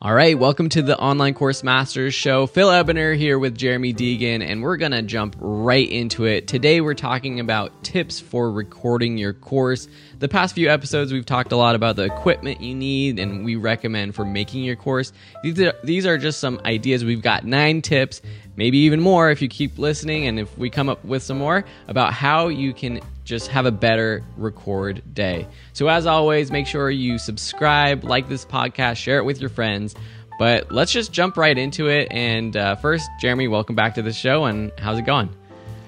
All right, welcome to the Online Course Masters Show. Phil Ebiner here with Jeremy Deegan, and we're going to jump right into it. Today, we're talking about tips for recording your course. The past few episodes, we've talked a lot about the equipment you need and we recommend for making your course. These are, these are just some ideas. We've got nine tips, maybe even more if you keep listening, and if we come up with some more about how you can just have a better record day. So, as always, make sure you subscribe, like this podcast, share it with your friends. But let's just jump right into it. And uh, first, Jeremy, welcome back to the show. And how's it going?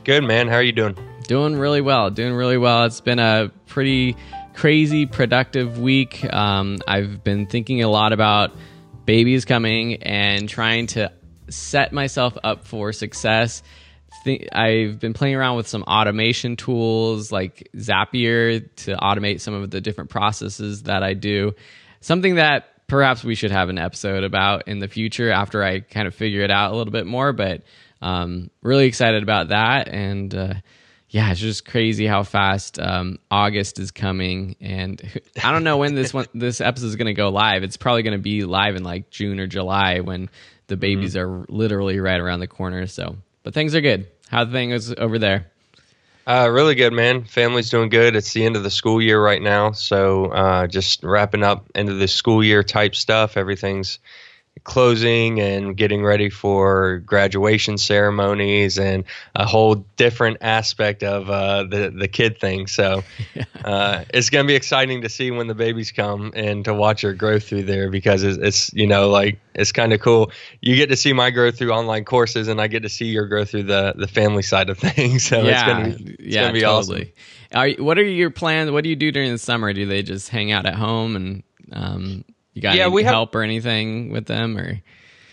Good, man. How are you doing? Doing really well. Doing really well. It's been a pretty crazy, productive week. Um, I've been thinking a lot about babies coming and trying to set myself up for success I've been playing around with some automation tools like Zapier to automate some of the different processes that I do. Something that perhaps we should have an episode about in the future after I kind of figure it out a little bit more. But um, really excited about that. And uh, yeah, it's just crazy how fast um, August is coming. And I don't know when this one this episode is going to go live. It's probably going to be live in like June or July when the babies mm-hmm. are literally right around the corner. So but things are good. How the things over there? Uh, really good, man. Family's doing good. It's the end of the school year right now, so uh, just wrapping up into the school year type stuff. Everything's closing and getting ready for graduation ceremonies and a whole different aspect of uh, the the kid thing. So uh, it's going to be exciting to see when the babies come and to watch her grow through there because it's, it's you know like it's kind of cool. You get to see my growth through online courses, and I get to see your growth through the the family side of things. So yeah, it's going to be it's yeah, gonna be totally. awesome. Are, what are your plans? What do you do during the summer? Do they just hang out at home and um, you got yeah, any we help have, or anything with them or?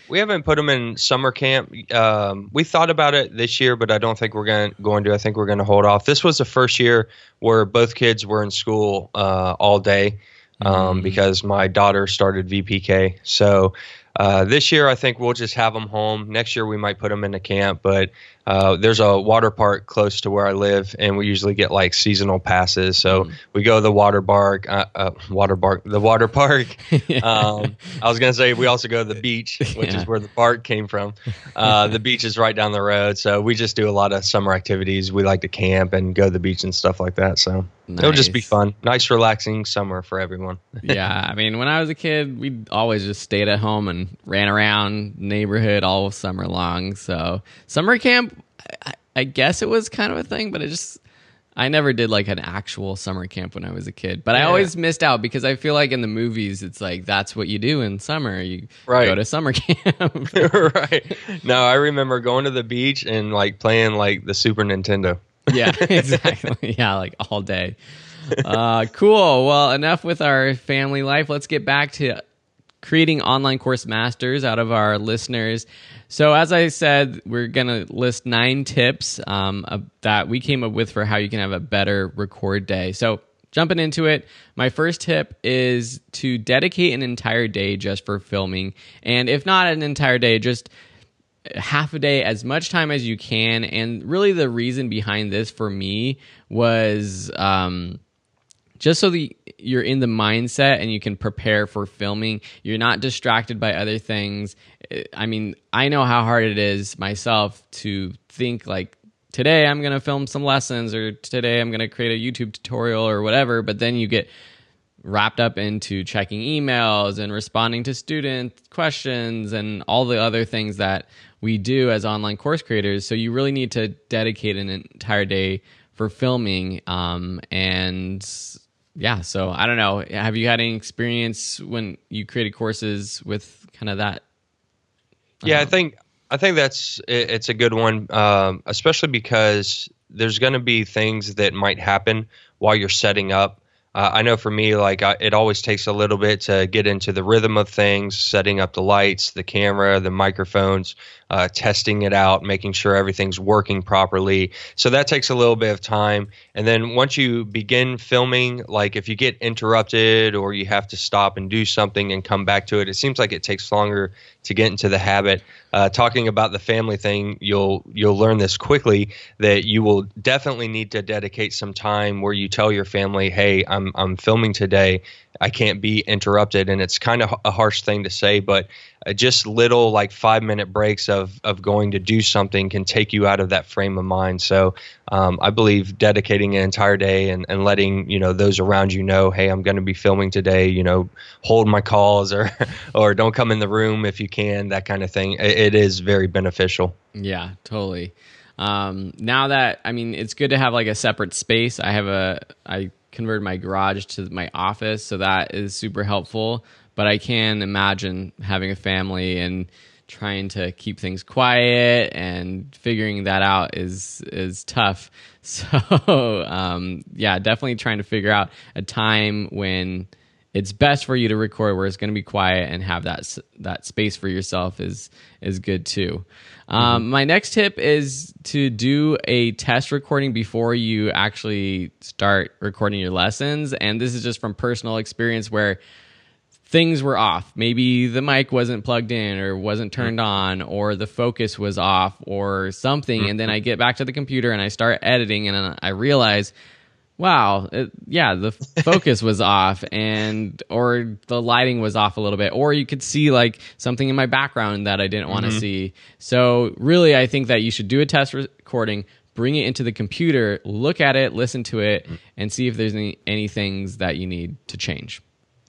We haven't put them in summer camp. Um, we thought about it this year, but I don't think we're going going to. I think we're going to hold off. This was the first year where both kids were in school uh, all day um, mm. because my daughter started VPK. So uh, this year, I think we'll just have them home. Next year, we might put them in a camp, but uh, there's a water park close to where I live, and we usually get like seasonal passes. So mm. we go to the water park, uh, uh, water park, the water park. yeah. um, I was gonna say we also go to the beach, which yeah. is where the park came from. Uh, the beach is right down the road, so we just do a lot of summer activities. We like to camp and go to the beach and stuff like that. So Nice. It'll just be fun. Nice, relaxing summer for everyone. yeah, I mean, when I was a kid, we always just stayed at home and ran around neighborhood all summer long. So summer camp, I, I guess it was kind of a thing, but it just I never did like an actual summer camp when I was a kid, but yeah. I always missed out because I feel like in the movies it's like that's what you do in summer. You right. go to summer camp. right. No, I remember going to the beach and like playing like the Super Nintendo yeah, exactly. yeah, like all day. Uh, cool. Well, enough with our family life. Let's get back to creating online course masters out of our listeners. So, as I said, we're going to list nine tips um, uh, that we came up with for how you can have a better record day. So, jumping into it, my first tip is to dedicate an entire day just for filming. And if not an entire day, just half a day, as much time as you can. And really, the reason behind this for me was um, just so that you're in the mindset and you can prepare for filming. You're not distracted by other things. I mean, I know how hard it is myself to think like, today I'm going to film some lessons or today I'm going to create a YouTube tutorial or whatever. But then you get wrapped up into checking emails and responding to student questions and all the other things that we do as online course creators. So you really need to dedicate an entire day for filming. Um, and yeah, so I don't know. Have you had any experience when you created courses with kind of that? Yeah, I think I think that's it's a good one, um, especially because there's going to be things that might happen while you're setting up uh, I know for me, like I, it always takes a little bit to get into the rhythm of things, setting up the lights, the camera, the microphones, uh, testing it out, making sure everything's working properly. So that takes a little bit of time. And then once you begin filming, like if you get interrupted or you have to stop and do something and come back to it, it seems like it takes longer to get into the habit. Uh, talking about the family thing, you'll you'll learn this quickly that you will definitely need to dedicate some time where you tell your family, "Hey, I'm I'm filming today. I can't be interrupted." And it's kind of a harsh thing to say, but uh, just little like five minute breaks of of going to do something can take you out of that frame of mind. So um, I believe dedicating an entire day and, and letting you know those around you know, hey, I'm going to be filming today. You know, hold my calls or or don't come in the room if you can. That kind of thing. it, it is very beneficial. Yeah, totally. Um, now that I mean, it's good to have like a separate space. I have a I converted my garage to my office, so that is super helpful. But I can imagine having a family and trying to keep things quiet and figuring that out is is tough. So um, yeah, definitely trying to figure out a time when it's best for you to record where it's going to be quiet and have that that space for yourself is is good too. Um, mm-hmm. My next tip is to do a test recording before you actually start recording your lessons, and this is just from personal experience where things were off. Maybe the mic wasn't plugged in or wasn't turned on or the focus was off or something. And then I get back to the computer and I start editing and I realize, wow, it, yeah, the focus was off and or the lighting was off a little bit or you could see like something in my background that I didn't want to mm-hmm. see. So really I think that you should do a test recording bring it into the computer, look at it, listen to it, mm. and see if there's any, any things that you need to change.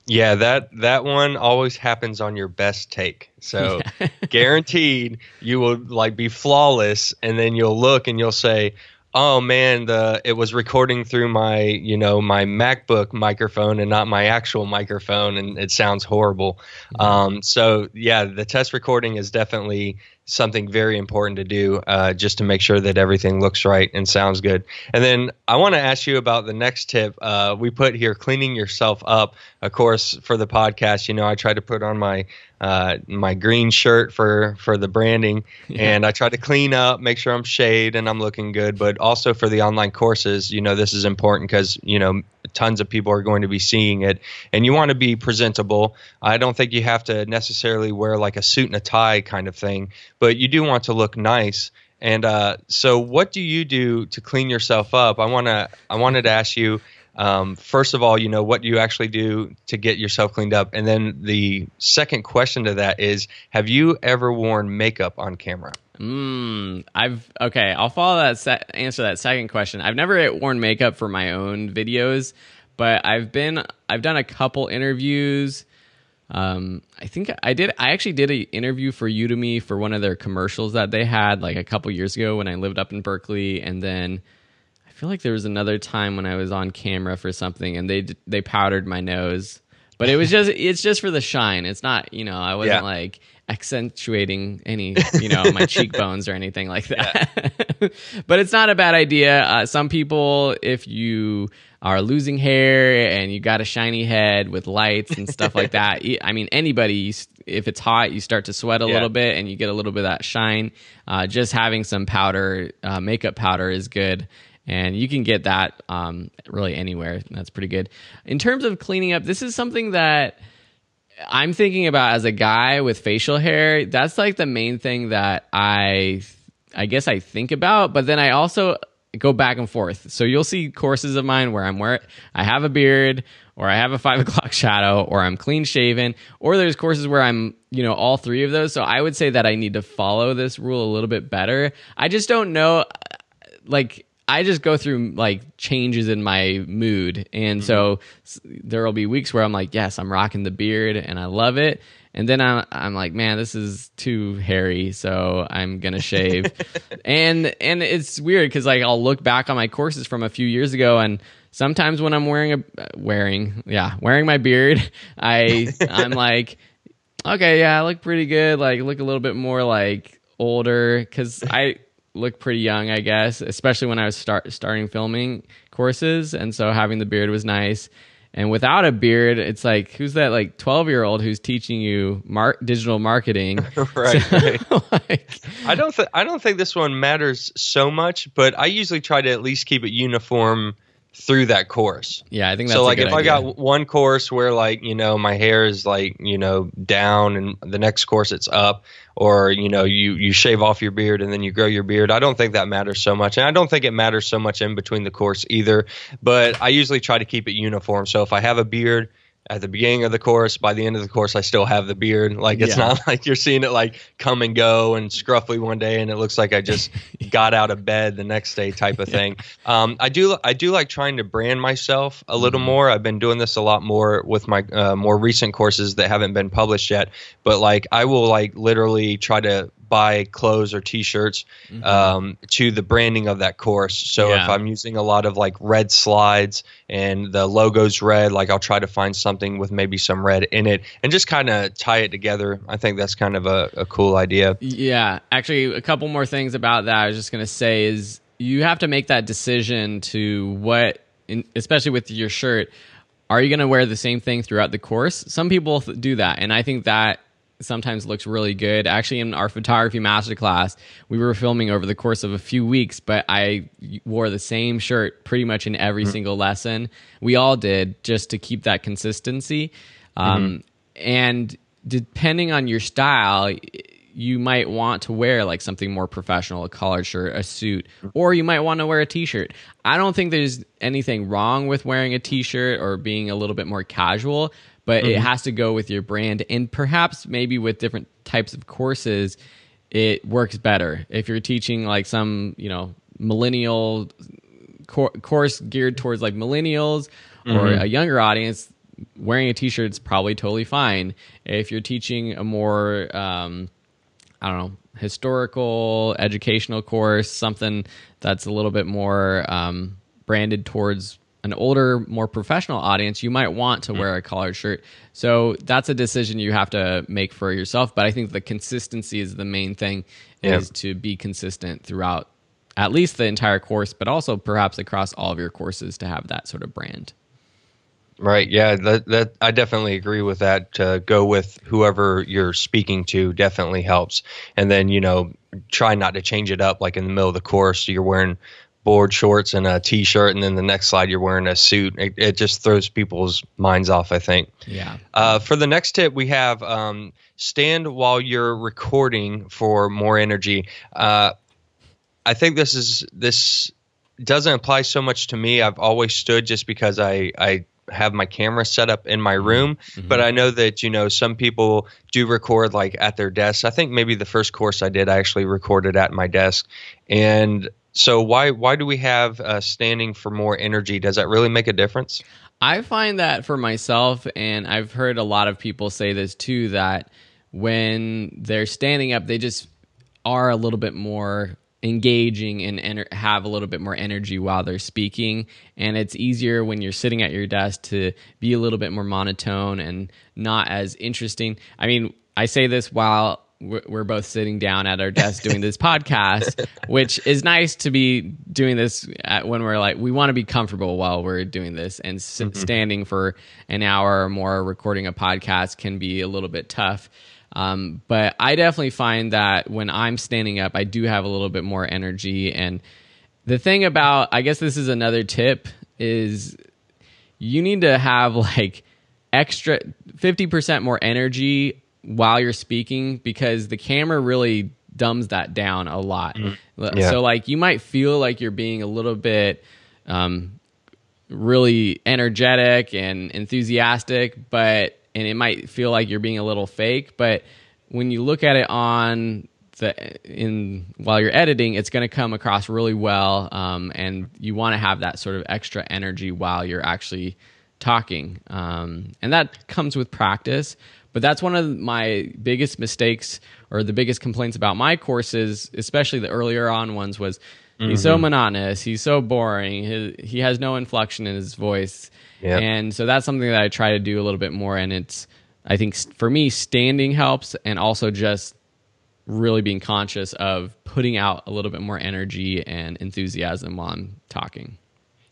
Yeah, that that one always happens on your best take. So guaranteed you will like be flawless and then you'll look and you'll say, "Oh man, the it was recording through my, you know, my MacBook microphone and not my actual microphone and it sounds horrible." Mm-hmm. Um, so yeah, the test recording is definitely something very important to do uh, just to make sure that everything looks right and sounds good. And then I want to ask you about the next tip. Uh, we put here cleaning yourself up. Of course, for the podcast, you know, I try to put on my uh, my green shirt for for the branding, yeah. and I try to clean up, make sure I'm shaved and I'm looking good. But also for the online courses, you know, this is important because you know tons of people are going to be seeing it, and you want to be presentable. I don't think you have to necessarily wear like a suit and a tie kind of thing, but you do want to look nice. And uh, so, what do you do to clean yourself up? I wanna I wanted to ask you um, first of all, you know, what you actually do to get yourself cleaned up? And then the second question to that is Have you ever worn makeup on camera? Mm, I've okay. I'll follow that se- answer that second question. I've never worn makeup for my own videos, but I've been I've done a couple interviews. Um, I think I did. I actually did an interview for Udemy for one of their commercials that they had like a couple years ago when I lived up in Berkeley, and then feel like there was another time when I was on camera for something and they they powdered my nose, but it was just it's just for the shine. It's not you know I wasn't yeah. like accentuating any you know my cheekbones or anything like that. Yeah. but it's not a bad idea. Uh, some people, if you are losing hair and you got a shiny head with lights and stuff like that. I mean, anybody, if it's hot, you start to sweat a yeah. little bit and you get a little bit of that shine. Uh, just having some powder, uh, makeup powder is good and you can get that um, really anywhere. That's pretty good. In terms of cleaning up, this is something that I'm thinking about as a guy with facial hair. That's like the main thing that I, I guess I think about. But then I also go back and forth. So you'll see courses of mine where I'm where I have a beard, or I have a five o'clock shadow, or I'm clean shaven, or there's courses where I'm, you know, all three of those. So I would say that I need to follow this rule a little bit better. I just don't know, like I just go through like changes in my mood. And mm-hmm. so there will be weeks where I'm like, yes, I'm rocking the beard and I love it. And then I'm, I'm like, man, this is too hairy, so I'm gonna shave. and and it's weird because like I'll look back on my courses from a few years ago, and sometimes when I'm wearing a wearing yeah wearing my beard, I I'm like, okay, yeah, I look pretty good. Like look a little bit more like older because I look pretty young, I guess, especially when I was start starting filming courses, and so having the beard was nice. And without a beard, it's like who's that like 12 year old who's teaching you mar- digital marketing? right. So, right. like, I don't think I don't think this one matters so much, but I usually try to at least keep it uniform through that course. yeah, I think that's so like if I got one course where like you know my hair is like you know down and the next course it's up or you know you you shave off your beard and then you grow your beard I don't think that matters so much. And I don't think it matters so much in between the course either but I usually try to keep it uniform. So if I have a beard at the beginning of the course by the end of the course I still have the beard like it's Yeah. not like you're seeing it like come and go and scruffy one day and it looks like I just got out of bed the next day type of thing um, I do I do like trying to brand myself a little Mhm. more. I've been doing this a lot more with my uh, more recent courses that haven't been published yet. But like I will like literally try to buy clothes or T-shirts Mhm. um, to the branding of that course. So Yeah. if I'm using a lot of like red slides and the logo's red, like I'll try to find something with maybe some red in it and just kind of tie it together. I think that's kind of a, a cool idea. Yeah, actually, a couple more things about that. I was just going to say is you have to make that decision to what, in, especially with your shirt, are you going to wear the same thing throughout the course? Some people do that, and I think that sometimes looks really good. Actually, in our photography masterclass, we were filming over the course of a few weeks, but I wore the same shirt pretty much in every mm-hmm. single lesson. We all did just to keep that consistency. Mm-hmm. Um, And depending on your style, you might want to wear like something more professional, a collared shirt, a suit, mm-hmm. or you might want to wear a t-shirt. I don't think there's anything wrong with wearing a t-shirt or being a little bit more casual, but it has to go with your brand and perhaps maybe with different types of courses it works better. If you're teaching like some, you know, millennial cour course geared towards like millennials or a younger audience, wearing a t-shirt is probably totally fine. If you're teaching a more, um, I don't know, historical, educational course, something that's a little bit more um, branded towards an older, more professional audience, you might want to mm. wear a collared shirt. So that's a decision you have to make for yourself. But I think the consistency is the main thing, Yeah. is to be consistent throughout at least the entire course, but also perhaps across all of your courses to have that sort of brand. Right. Yeah. That that I definitely agree with that. To go with whoever you're speaking to definitely helps. And then you know try not to change it up. Like in the middle of the course, you're wearing board shorts and a t-shirt, and then the next slide you're wearing a suit. It, it just throws people's minds off. I think. Yeah. Uh, for the next tip, we have um, stand while you're recording for more energy. Uh, I think this is this doesn't apply so much to me. I've always stood just because I I have my camera set up in my room, but I know that you know some people do record like at their desks. I think maybe the first course I did, I actually recorded at my desk, and so why why do we have uh, standing for more energy? Does that really make a difference? I find that for myself, and I've heard a lot of people say this too, that when they're standing up, they just are a little bit more engaging and ener- have a little bit more energy while they're speaking. And it's easier when you're sitting at your desk to be a little bit more monotone and not as interesting. I mean, I say this while we're we're both sitting down at our desk doing this podcast, which is nice to be doing this at, when we're like, we want to be comfortable while we're doing this. And s- standing for an hour or more recording a podcast can be a little bit tough. Um, but I definitely find that when I'm standing up, I do have a little bit more energy. And the thing about, I guess this is another tip, is you need to have like extra 50% more energy while you're speaking because the camera really dumbs that down a lot. Yeah. So like you might feel like you're being a little bit um, really energetic and enthusiastic, but and it might feel like you're being a little fake, but when you look at it on the in while you're editing, it's going to come across really well, um, and you want to have that sort of extra energy while you're actually talking, um, and that comes with practice. But that's one of my biggest mistakes, or the biggest complaints about my courses, especially the earlier on ones, was he's so mm-hmm. monotonous, he's so boring, he, he has no inflection in his voice, Yeah. and so that's something that I try to do a little bit more. And it's, I think for me, standing helps, and also just really being conscious of putting out a little bit more energy and enthusiasm while I'm talking.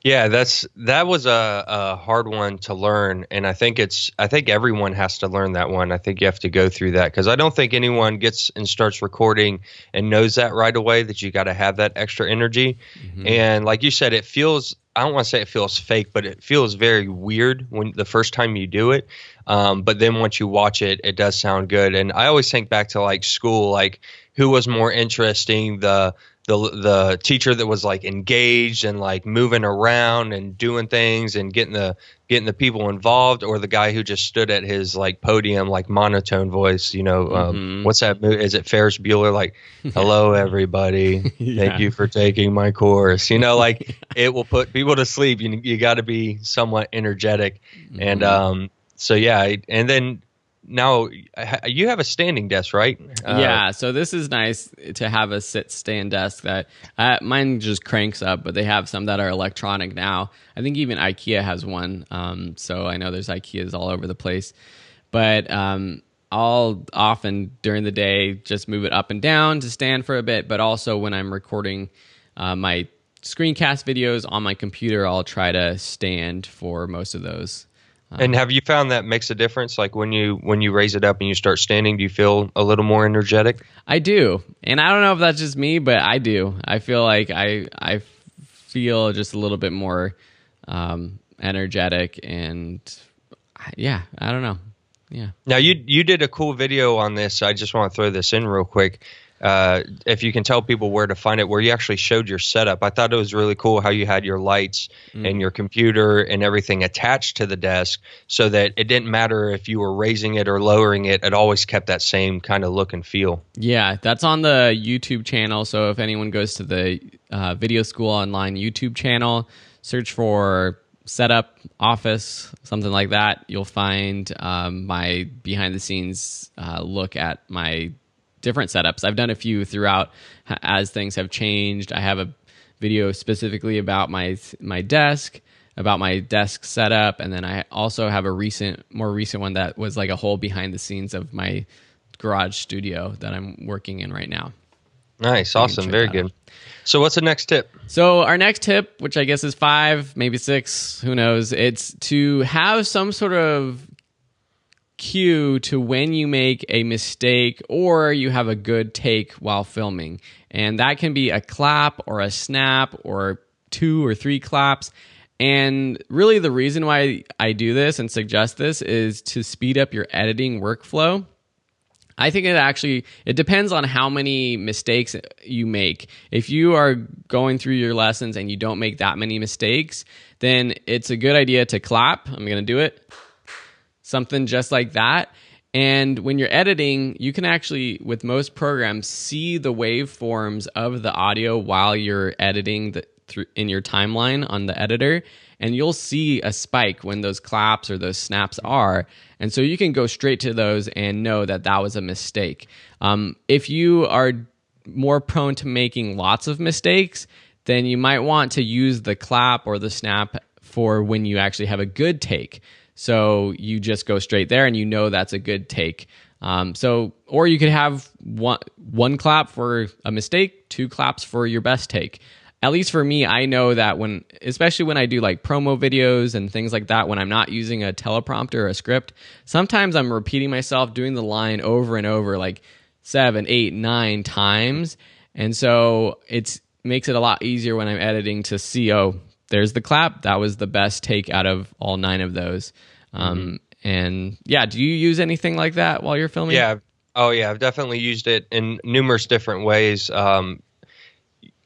Yeah, that's that was a, a hard one to learn, and I think it's I think everyone has to learn that one. I think you have to go through that because I don't think anyone gets and starts recording and knows that right away that you got to have that extra energy. Mm-hmm. And like you said, it feels I don't want to say it feels fake, but it feels very weird when the first time you do it. Um, but then once you watch it, it does sound good. And I always think back to like school, like who was more interesting, the the the teacher that was like engaged and like moving around and doing things and getting the getting the people involved or the guy who just stood at his like podium like monotone voice you know um, mm-hmm. what's that is it ferris bueller? Like hello everybody. Yeah. thank you for taking my course. You know like it will put people to sleep. You, you got to be somewhat energetic. Mm-hmm. and um so yeah and then now you have a standing desk, right? Uh, yeah. So this is nice to have a sit stand desk that uh, mine just cranks up, but they have some that are electronic now. I think even IKEA has one. Um, so I know there's IKEAs all over the place, but um, I'll often during the day just move it up and down to stand for a bit, but also when I'm recording uh, my screencast videos on my computer, I'll try to stand for most of those. Um, and have you found that makes a difference? Like when you when you raise it up and you start standing, do you feel a little more energetic? I do, and I don't know if that's just me, but I do. I feel like I I feel just a little bit more um, energetic, and yeah, I don't know. Yeah. Now you you did a cool video on this. I just want to throw this in real quick uh, if you can tell people where to find it, where you actually showed your setup. I thought it was really cool how you had your lights mm. and your computer and everything attached to the desk so that it didn't matter if you were raising it or lowering it, it always kept that same kind of look and feel. Yeah, that's on the YouTube channel. So if anyone goes to the uh, Video School Online YouTube channel, search for setup office something like that you'll find um, my behind the scenes uh, look at my different setups. I've done a few throughout as things have changed. I have a video specifically about my my desk, about my desk setup, and then I also have a recent, more recent one that was like a whole behind the scenes of my garage studio that I'm working in right now. Nice, awesome, very good. Out. So, what's the next tip? So, our next tip, which I guess is five, maybe six, who knows, it's to have some sort of cue to when you make a mistake or you have a good take while filming. And that can be a clap or a snap or two or three claps. And really, the reason why I do this and suggest this is to speed up your editing workflow. I think it actually it depends on how many mistakes you make. If you are going through your lessons and you don't make that many mistakes, then it's a good idea to clap. I'm going to do it something just like that. And when you're editing, you can actually, with most programs, see the waveforms of the audio while you're editing the, in your timeline on the editor. And you'll see a spike when those claps or those snaps are. And so you can go straight to those and know that that was a mistake. Um, if you are more prone to making lots of mistakes, then you might want to use the clap or the snap for when you actually have a good take. So you just go straight there and you know that's a good take. Um, so, or you could have one, one clap for a mistake, two claps for your best take. At least for me, I know that when, especially when I do like promo videos and things like that, when I'm not using a teleprompter or a script, sometimes I'm repeating myself doing the line over and over like seven, eight, nine times. And so it makes it a lot easier when I'm editing to see, oh, there's the clap. That was the best take out of all nine of those. Um, mm-hmm. And yeah, do you use anything like that while you're filming? Yeah. Oh yeah, I've definitely used it in numerous different ways. Um,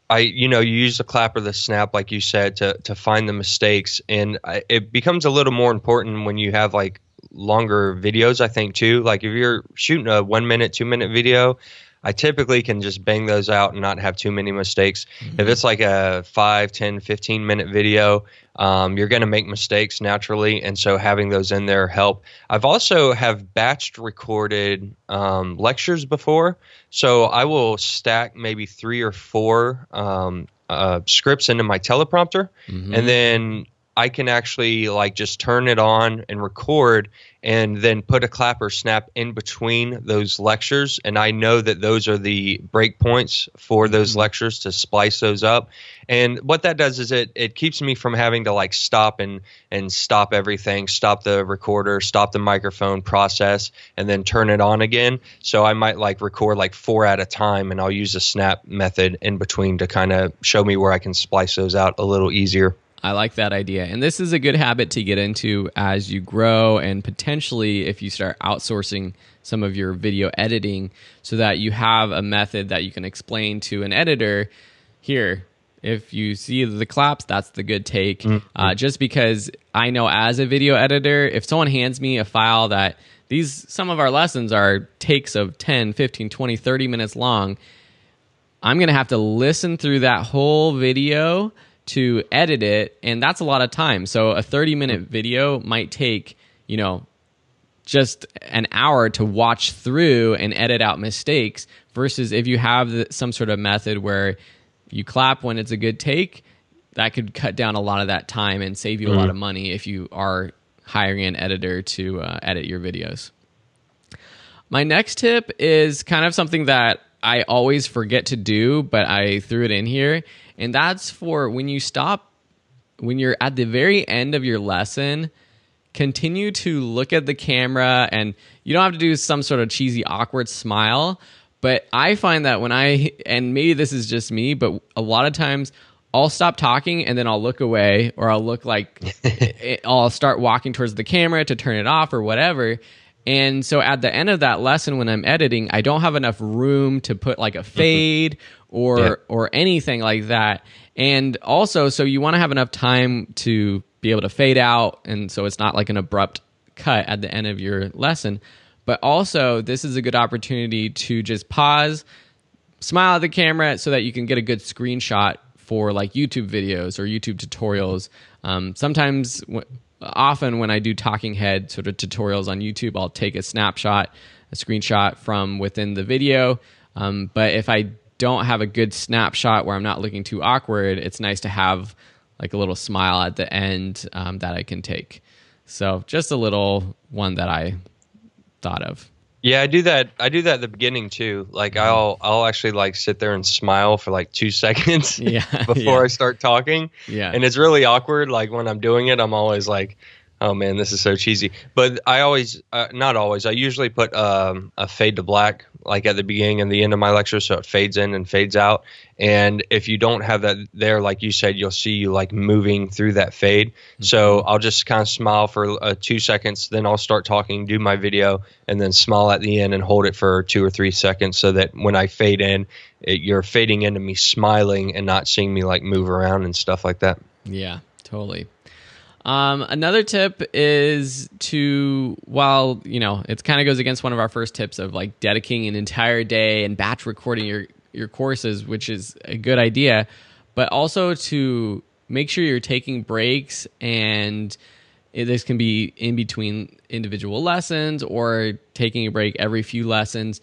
I, you know, you use the clap or the snap, like you said, to to find the mistakes, and I, it becomes a little more important when you have like longer videos. I think too. Like if you're shooting a one minute, two minute video, I typically can just bang those out and not have too many mistakes. Mm-hmm. If it's like a 5, 10, 15 minute video, um, you're going to make mistakes naturally. And so having those in there help. I've also have batched recorded um, lectures before. So I will stack maybe three or four um, uh, scripts into my teleprompter. Mm-hmm. And then I can actually like just turn it on and record and then put a clap or snap in between those lectures. And I know that those are the break points for those mm-hmm. lectures to splice those up. And what that does is it it keeps me from having to like stop and and stop everything, stop the recorder, stop the microphone process, and then turn it on again. So I might like record like four at a time and I'll use a snap method in between to kind of show me where I can splice those out a little easier. I like that idea. And this is a good habit to get into as you grow and potentially if you start outsourcing some of your video editing so that you have a method that you can explain to an editor here. If you see the claps, that's the good take. Mm-hmm. Uh, just because I know as a video editor, if someone hands me a file that these, some of our lessons are takes of 10, 15, 20, 30 minutes long, I'm going to have to listen through that whole video to edit it and that's a lot of time so a 30 minute video might take you know just an hour to watch through and edit out mistakes versus if you have the, some sort of method where you clap when it's a good take that could cut down a lot of that time and save you mm-hmm. a lot of money if you are hiring an editor to uh, edit your videos my next tip is kind of something that I always forget to do, but I threw it in here. And that's for when you stop, when you're at the very end of your lesson, continue to look at the camera and you don't have to do some sort of cheesy, awkward smile. But I find that when I, and maybe this is just me, but a lot of times I'll stop talking and then I'll look away or I'll look like I'll start walking towards the camera to turn it off or whatever. And so at the end of that lesson, when I'm editing, I don't have enough room to put like a mm-hmm. fade or yeah. or anything like that. And also, so you want to have enough time to be able to fade out, and so it's not like an abrupt cut at the end of your lesson. But also, this is a good opportunity to just pause, smile at the camera, so that you can get a good screenshot for like YouTube videos or YouTube tutorials. Um, sometimes often when I do talking head sort of tutorials on YouTube, I'll take a snapshot, a screenshot from within the video. Um, but if I don't have a good snapshot where I'm not looking too awkward, it's nice to have like a little smile at the end um, that I can take. So just a little one that I thought of. Yeah, I do that. I do that at the beginning too. Like mm-hmm. I'll I'll actually like sit there and smile for like two seconds yeah, before yeah. I start talking. Yeah, and it's really awkward. Like when I'm doing it, I'm always like, oh man, this is so cheesy. But I always, uh, not always. I usually put um, a fade to black like at the beginning and the end of my lecture, so it fades in and fades out. And if you don't have that there, like you said, you'll see you like moving through that fade. Mm-hmm. So I'll just kind of smile for uh, two seconds, then I'll start talking, do my video, and then smile at the end and hold it for two or three seconds, so that when I fade in, it, you're fading into me smiling and not seeing me like move around and stuff like that. Yeah, totally. Um, another tip is to, while you know, it kind of goes against one of our first tips of like dedicating an entire day and batch recording your your courses, which is a good idea, but also to make sure you're taking breaks and this can be in between individual lessons or taking a break every few lessons.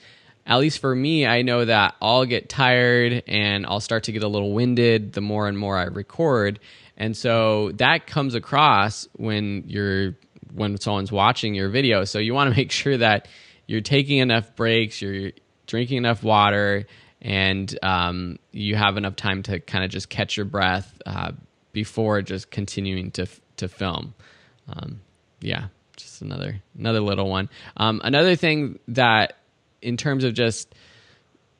At least for me, I know that I'll get tired and I'll start to get a little winded the more and more I record. And so that comes across when you're when someone's watching your video. So you want to make sure that you're taking enough breaks, you're drinking enough water, and um, you have enough time to kind of just catch your breath uh, before just continuing to to film. Um, yeah, just another another little one. Um, another thing that, in terms of just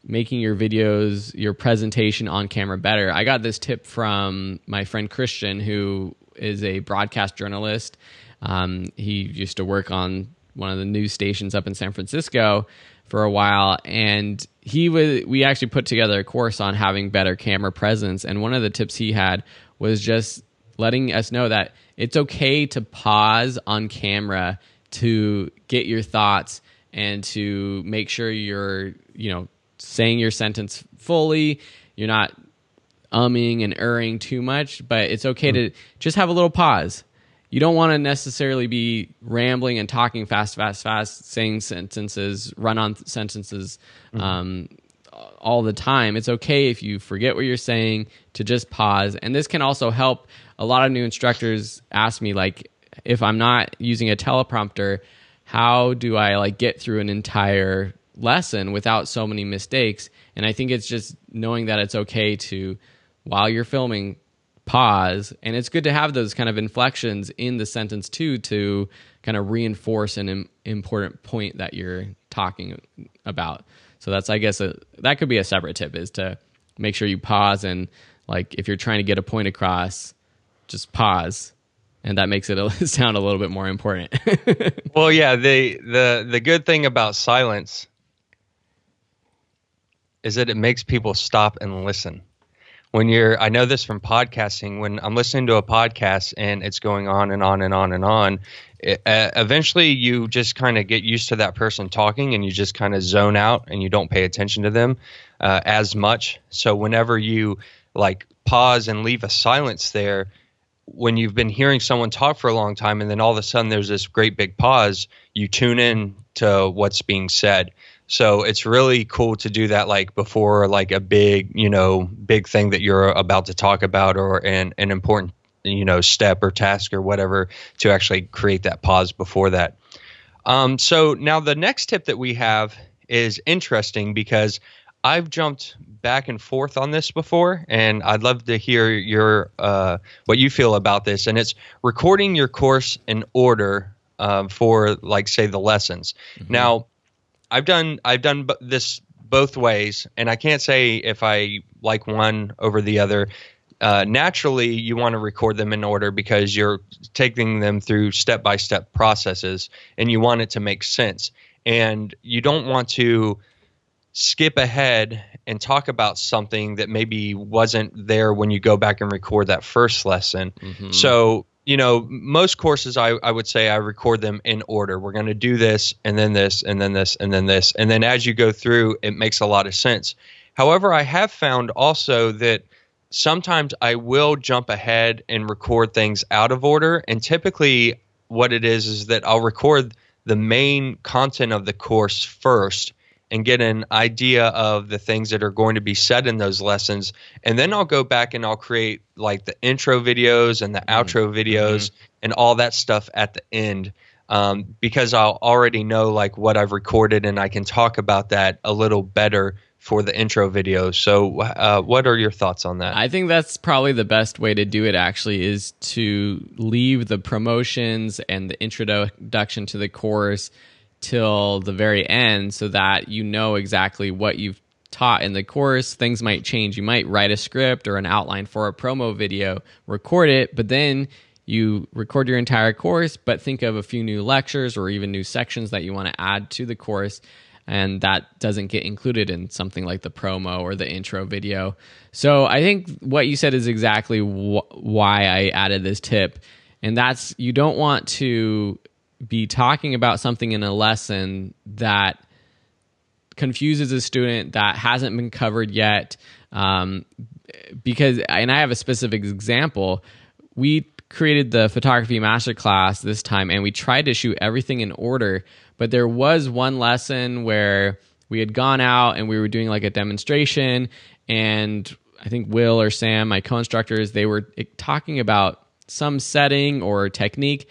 making your videos, your presentation on camera better. I got this tip from my friend Christian, who is a broadcast journalist. Um, he used to work on one of the news stations up in San Francisco for a while, and he was. We actually put together a course on having better camera presence, and one of the tips he had was just letting us know that it's okay to pause on camera to get your thoughts and to make sure you're you know saying your sentence fully. You're not umming and erring too much, but it's okay mm-hmm. to just have a little pause. You don't want to necessarily be rambling and talking fast, fast, fast, saying sentences, run on sentences mm-hmm. um, all the time. It's okay if you forget what you're saying to just pause. And this can also help a lot of new instructors ask me like if I'm not using a teleprompter, how do I like get through an entire lesson without so many mistakes? And I think it's just knowing that it's okay to while you're filming pause. And it's good to have those kind of inflections in the sentence too to kind of reinforce an Im- important point that you're talking about. So that's i guess a, that could be a separate tip is to make sure you pause and like if you're trying to get a point across just pause and that makes it sound a little bit more important. Well yeah the the the good thing about silence is that it makes people stop and listen. When you're i know this from podcasting when i'm listening to a podcast and it's going on and on and on and on it, uh, eventually you just kind of get used to that person talking and you just kind of zone out and you don't pay attention to them uh, as much. So whenever you like pause and leave a silence there when you've been hearing someone talk for a long time and then all of a sudden there's this great big pause you tune in to what's being said so it's really cool to do that like before like a big, you know, big thing that you're about to talk about or an, an important, you know, step or task or whatever to actually create that pause before that. Um, so now the next tip that we have is interesting because I've jumped back and forth on this before, and I'd love to hear your uh, what you feel about this. And it's recording your course in order um, for, like, say, the lessons. Mm-hmm. Now, I've done I've done b- this both ways, and I can't say if I like one over the other. Uh, naturally, you want to record them in order because you're taking them through step by step processes, and you want it to make sense. And you don't want to skip ahead and talk about something that maybe wasn't there when you go back and record that first lesson. Mm-hmm. So you know, most courses I, I would say I record them in order. We're going to do this and then this and then this and then this. And then as you go through, it makes a lot of sense. However, I have found also that sometimes I will jump ahead and record things out of order. And typically, what it is is that I'll record the main content of the course first and get an idea of the things that are going to be said in those lessons. And then I'll go back and I'll create like the intro videos and the mm-hmm. outro videos mm-hmm. and all that stuff at the end. Um, because I'll already know like what I've recorded and I can talk about that a little better for the intro video. So, uh, what are your thoughts on that? I think that's probably the best way to do it. Actually, is to leave the promotions and the introduction to the course till the very end so that you know exactly what you've taught in the course. Things might change. You might write a script or an outline for a promo video, record it, but then you record your entire course, but think of a few new lectures or even new sections that you want to add to the course. And that doesn't get included in something like the promo or the intro video. So I think what you said is exactly wh- why I added this tip. And that's you don't want to be talking about something in a lesson that confuses a student that hasn't been covered yet. Um, because, and I have a specific example. We created the photography masterclass this time and we tried to shoot everything in order, but there was one lesson where we had gone out and we were doing like a demonstration and I think Will or Sam, my co-instructors, they were talking about some setting or technique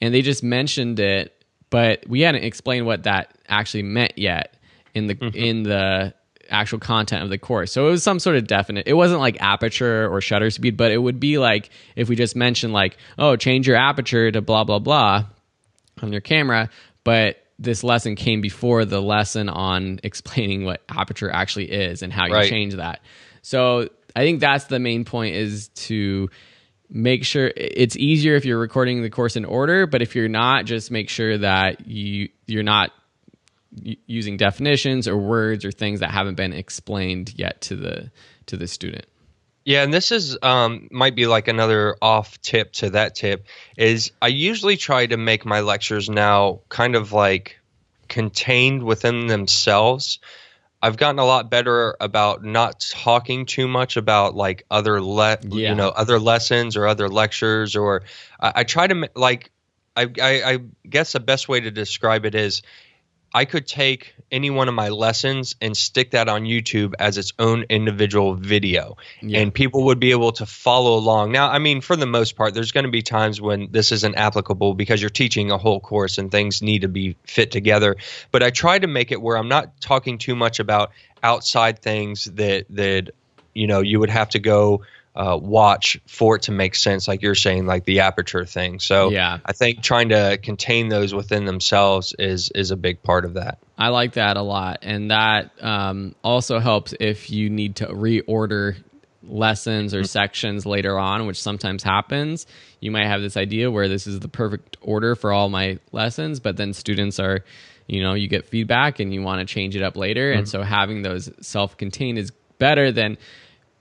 and they just mentioned it, but we hadn't explained what that actually meant yet in the mm-hmm. in the actual content of the course. So it was some sort of definite. It wasn't like aperture or shutter speed, but it would be like if we just mentioned like, oh, change your aperture to blah blah blah on your camera, but this lesson came before the lesson on explaining what aperture actually is and how you right. change that. So I think that's the main point is to make sure it's easier if you're recording the course in order but if you're not just make sure that you you're not using definitions or words or things that haven't been explained yet to the to the student. Yeah and this is um, might be like another off tip to that tip is i usually try to make my lectures now kind of like contained within themselves I've gotten a lot better about not talking too much about like other le- yeah. you know other lessons or other lectures or I, I try to like I, I, I guess the best way to describe it is I could take any one of my lessons and stick that on YouTube as its own individual video. Yeah. And people would be able to follow along. Now, I mean, for the most part, there's going to be times when this isn't applicable because you're teaching a whole course and things need to be fit together. But I try to make it where I'm not talking too much about outside things that that you know you would have to go uh, watch for it to make sense, like you're saying, like the aperture thing. So Yeah. I think trying to contain those within themselves is is a big part of that. I like that a lot, and that um, also helps if you need to reorder lessons or sections later on, which sometimes happens. You might have this idea where this is the perfect order for all my lessons, but then students are, you know, you get feedback and you want to change it up later, and so having those self-contained is better than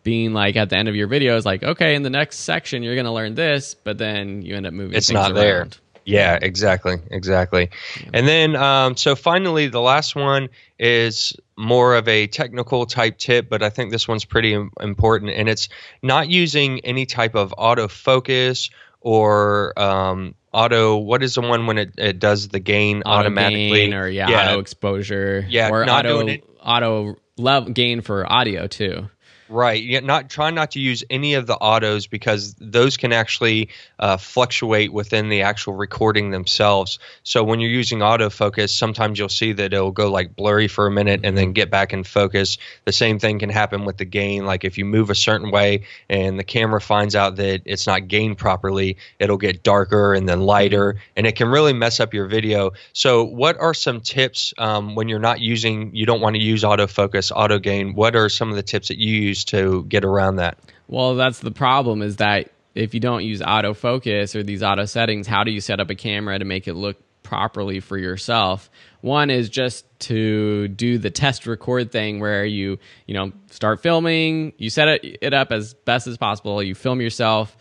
being like at the end of your videos, like, okay, in the next section you're going to learn this, but then you end up moving. It's not there. Yeah, exactly, exactly. And then, um, so finally, the last one is more of a technical type tip, but I think this one's pretty important, and it's not using any type of autofocus or um, auto. What is the one when it, it does the gain auto automatically? gain or yeah, yeah, auto exposure Yeah, or not auto doing it- auto level gain for audio too Right. Yeah. Not try not to use any of the autos because those can actually uh, fluctuate within the actual recording themselves. So when you're using autofocus, sometimes you'll see that it'll go like blurry for a minute and then get back in focus. The same thing can happen with the gain. Like if you move a certain way and the camera finds out that it's not gained properly, it'll get darker and then lighter, and it can really mess up your video. So what are some tips um, when you're not using, you don't want to use autofocus, auto gain? What are some of the tips that you use to get around that? well that's the problem is that if you don't use autofocus or these auto settings how do you set up a camera to make it look properly for yourself one is just to do the test record thing where you you know start filming you set it, it up as best as possible you film yourself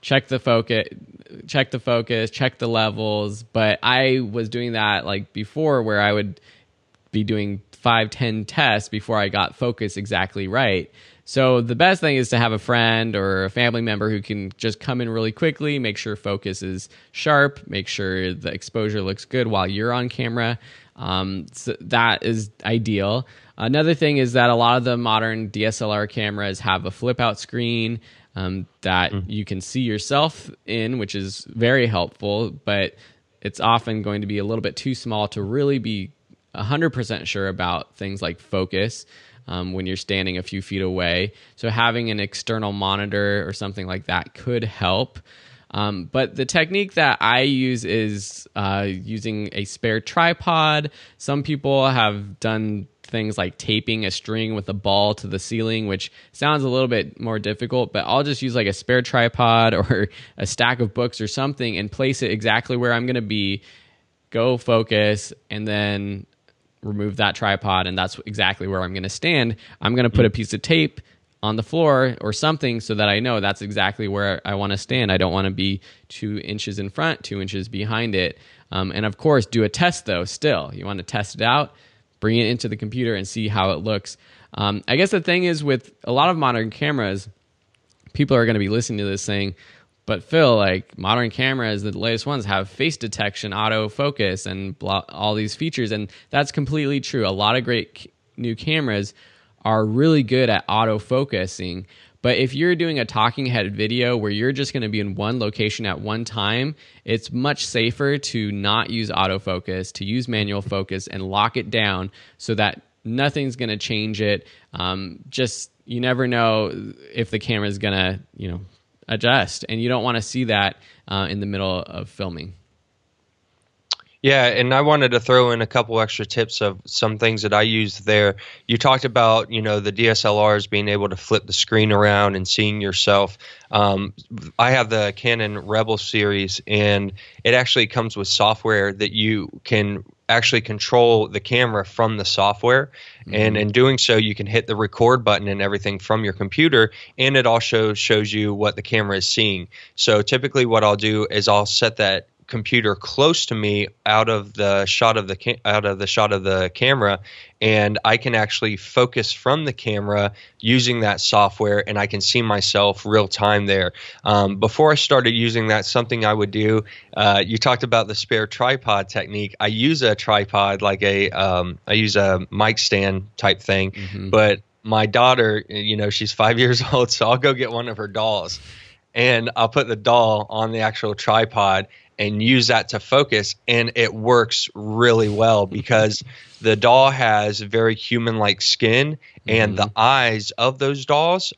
check the focus check the focus check the levels but i was doing that like before where i would be doing five ten tests before i got focus exactly right so the best thing is to have a friend or a family member who can just come in really quickly make sure focus is sharp make sure the exposure looks good while you're on camera. Um, so that is ideal. Another thing is that a lot of the modern dslr cameras have a flip out screen um, that you can see yourself in, which is very helpful, but it's often going to be a little bit too small to really be 100% sure about things like focus um, when you're standing a few feet away. So, having an external monitor or something like that could help. Um, but the technique that I use is uh, using a spare tripod. Some people have done things like taping a string with a ball to the ceiling, which sounds a little bit more difficult, but I'll just use like a spare tripod or a stack of books or something and place it exactly where I'm going to be, go focus, and then remove that tripod. And that's exactly where I'm going to stand. I'm going to put a piece of tape on the floor or something so that I know that's exactly where I want to stand. I don't want to be two inches in front, two inches behind it. Um, and of course, do a test though, still. You want to test it out, bring it into the computer and see how it looks. Um, I guess the thing is with a lot of modern cameras, people are going to be listening to this saying, but Phil, like modern cameras, the latest ones have face detection, auto focus, and blah, all these features, and that's completely true. A lot of great c- new cameras are really good at auto focusing. But if you're doing a talking head video where you're just going to be in one location at one time, it's much safer to not use autofocus, to use manual focus and lock it down so that nothing's going to change it. Um, just you never know if the camera's going to, you know, adjust, and you don't want to see that uh, in the middle of filming. Yeah, and I wanted to throw in a couple extra tips of some things that I used there. You talked about, you know, the DSLRs being able to flip the screen around and seeing yourself. Um, I have the Canon Rebel series, and it actually comes with software that you can actually control the camera from the software. And mm-hmm. in doing so, you can hit the record button and everything from your computer, and it also shows you what the camera is seeing. So typically, what I'll do is I'll set that computer close to me out of the shot of the ca- out of the shot of the camera and I can actually focus from the camera using that software and I can see myself real time there. Um, before I started using that, something I would do, uh, you talked about the spare tripod technique. I use a tripod like a, um, I use a mic stand type thing, mm-hmm. but my daughter, you know, she's five years old, so I'll go get one of her dolls and I'll put the doll on the actual tripod and use that to focus and it works really well because the doll has very human like skin and mm-hmm. the eyes of those dolls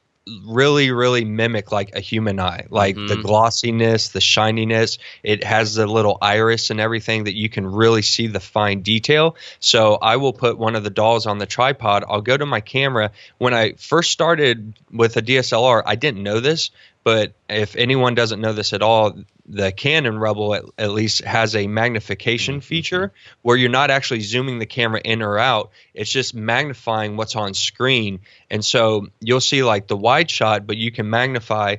really really mimic like a human eye like mm-hmm. the glossiness the shininess it has the little iris and everything that you can really see the fine detail so i will put one of the dolls on the tripod i'll go to my camera when i first started with a dslr i didn't know this but if anyone doesn't know this at all, the Canon Rebel at, at, least has a magnification feature where you're not actually zooming the camera in or out. It's just magnifying what's on screen. And so you'll see like the wide shot, but you can magnify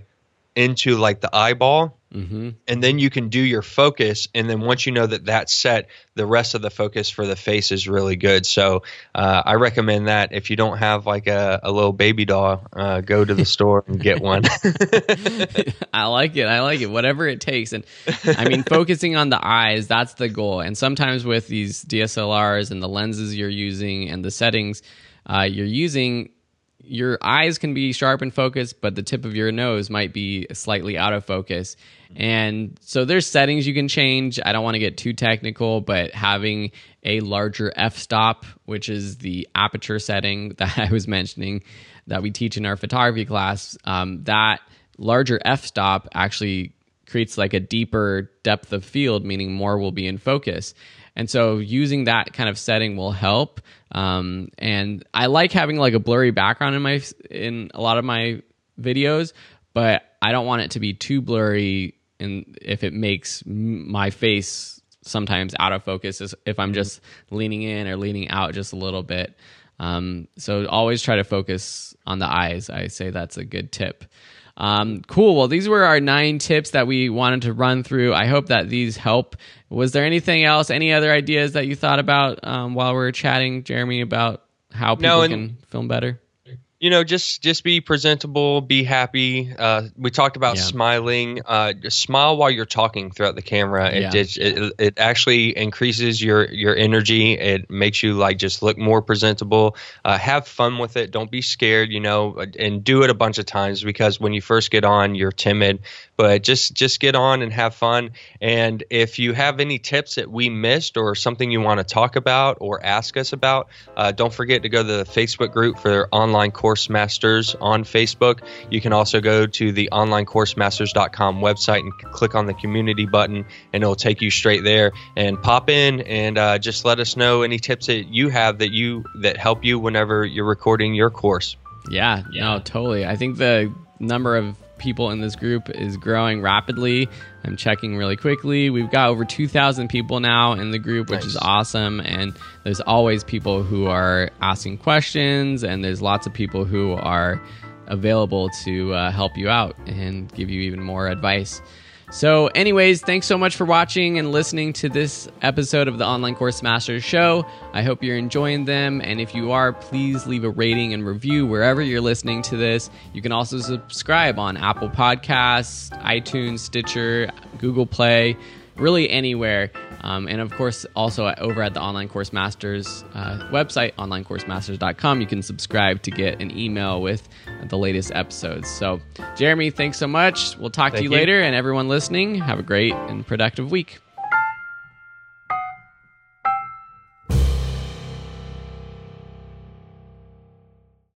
into like the eyeball Mm-hmm. And then you can do your focus. And then once you know that that's set, the rest of the focus for the face is really good. So uh, I recommend that if you don't have like a, a little baby doll, uh, go to the store and get one. I like it. I like it. Whatever it takes. And I mean, focusing on the eyes, that's the goal. And sometimes with these DSLRs and the lenses you're using and the settings uh, you're using, your eyes can be sharp and focused, but the tip of your nose might be slightly out of focus. And so there's settings you can change. I don't want to get too technical, but having a larger f stop, which is the aperture setting that I was mentioning that we teach in our photography class, um, that larger f stop actually creates like a deeper depth of field, meaning more will be in focus. And so using that kind of setting will help. Um, and I like having like a blurry background in my in a lot of my videos, but I don't want it to be too blurry. And if it makes my face sometimes out of focus, if I'm just leaning in or leaning out just a little bit. Um, so always try to focus on the eyes. I say that's a good tip. Um, cool. Well, these were our nine tips that we wanted to run through. I hope that these help. Was there anything else, any other ideas that you thought about um, while we were chatting, Jeremy, about how people no, and, can film better? You know just just be presentable be happy. Uh, we talked about yeah. smiling. Uh, smile while you're talking throughout the camera. It, yeah. it, it, it, actually increases your your energy. It makes you like just look more presentable. Uh, have fun with it. Don't be scared you know and do it a bunch of times because when you first get on you're timid. But just just get on and have fun. And if you have any tips that we missed or something you want to talk about or ask us about uh, don't forget to go to the facebook group for their online course masters on facebook. You can also go to the onlinecoursemasters.com website and click on the community button and it'll take you straight there and pop in. And uh, just let us know any tips that you have that you that help you whenever you're recording your course. Yeah, yeah. no totally. I think the number of people in this group is growing rapidly. I'm checking really quickly. We've got over 2,000 people now in the group, which nice. is awesome. And there's always people who are asking questions, and there's lots of people who are available to uh, help you out and give you even more advice. So, anyways, thanks so much for watching and listening to this episode of the Online Course Masters Show. I hope you're enjoying them. And if you are, please leave a rating and review wherever you're listening to this. You can also subscribe on Apple Podcasts, iTunes, Stitcher, Google Play, really anywhere. Um, and of course, also over at the Online Course Masters uh, website, onlinecoursemasters.com, you can subscribe to get an email with the latest episodes. So, Jeremy, thanks so much. We'll talk Thank to you, you later. And everyone listening, have a great and productive week.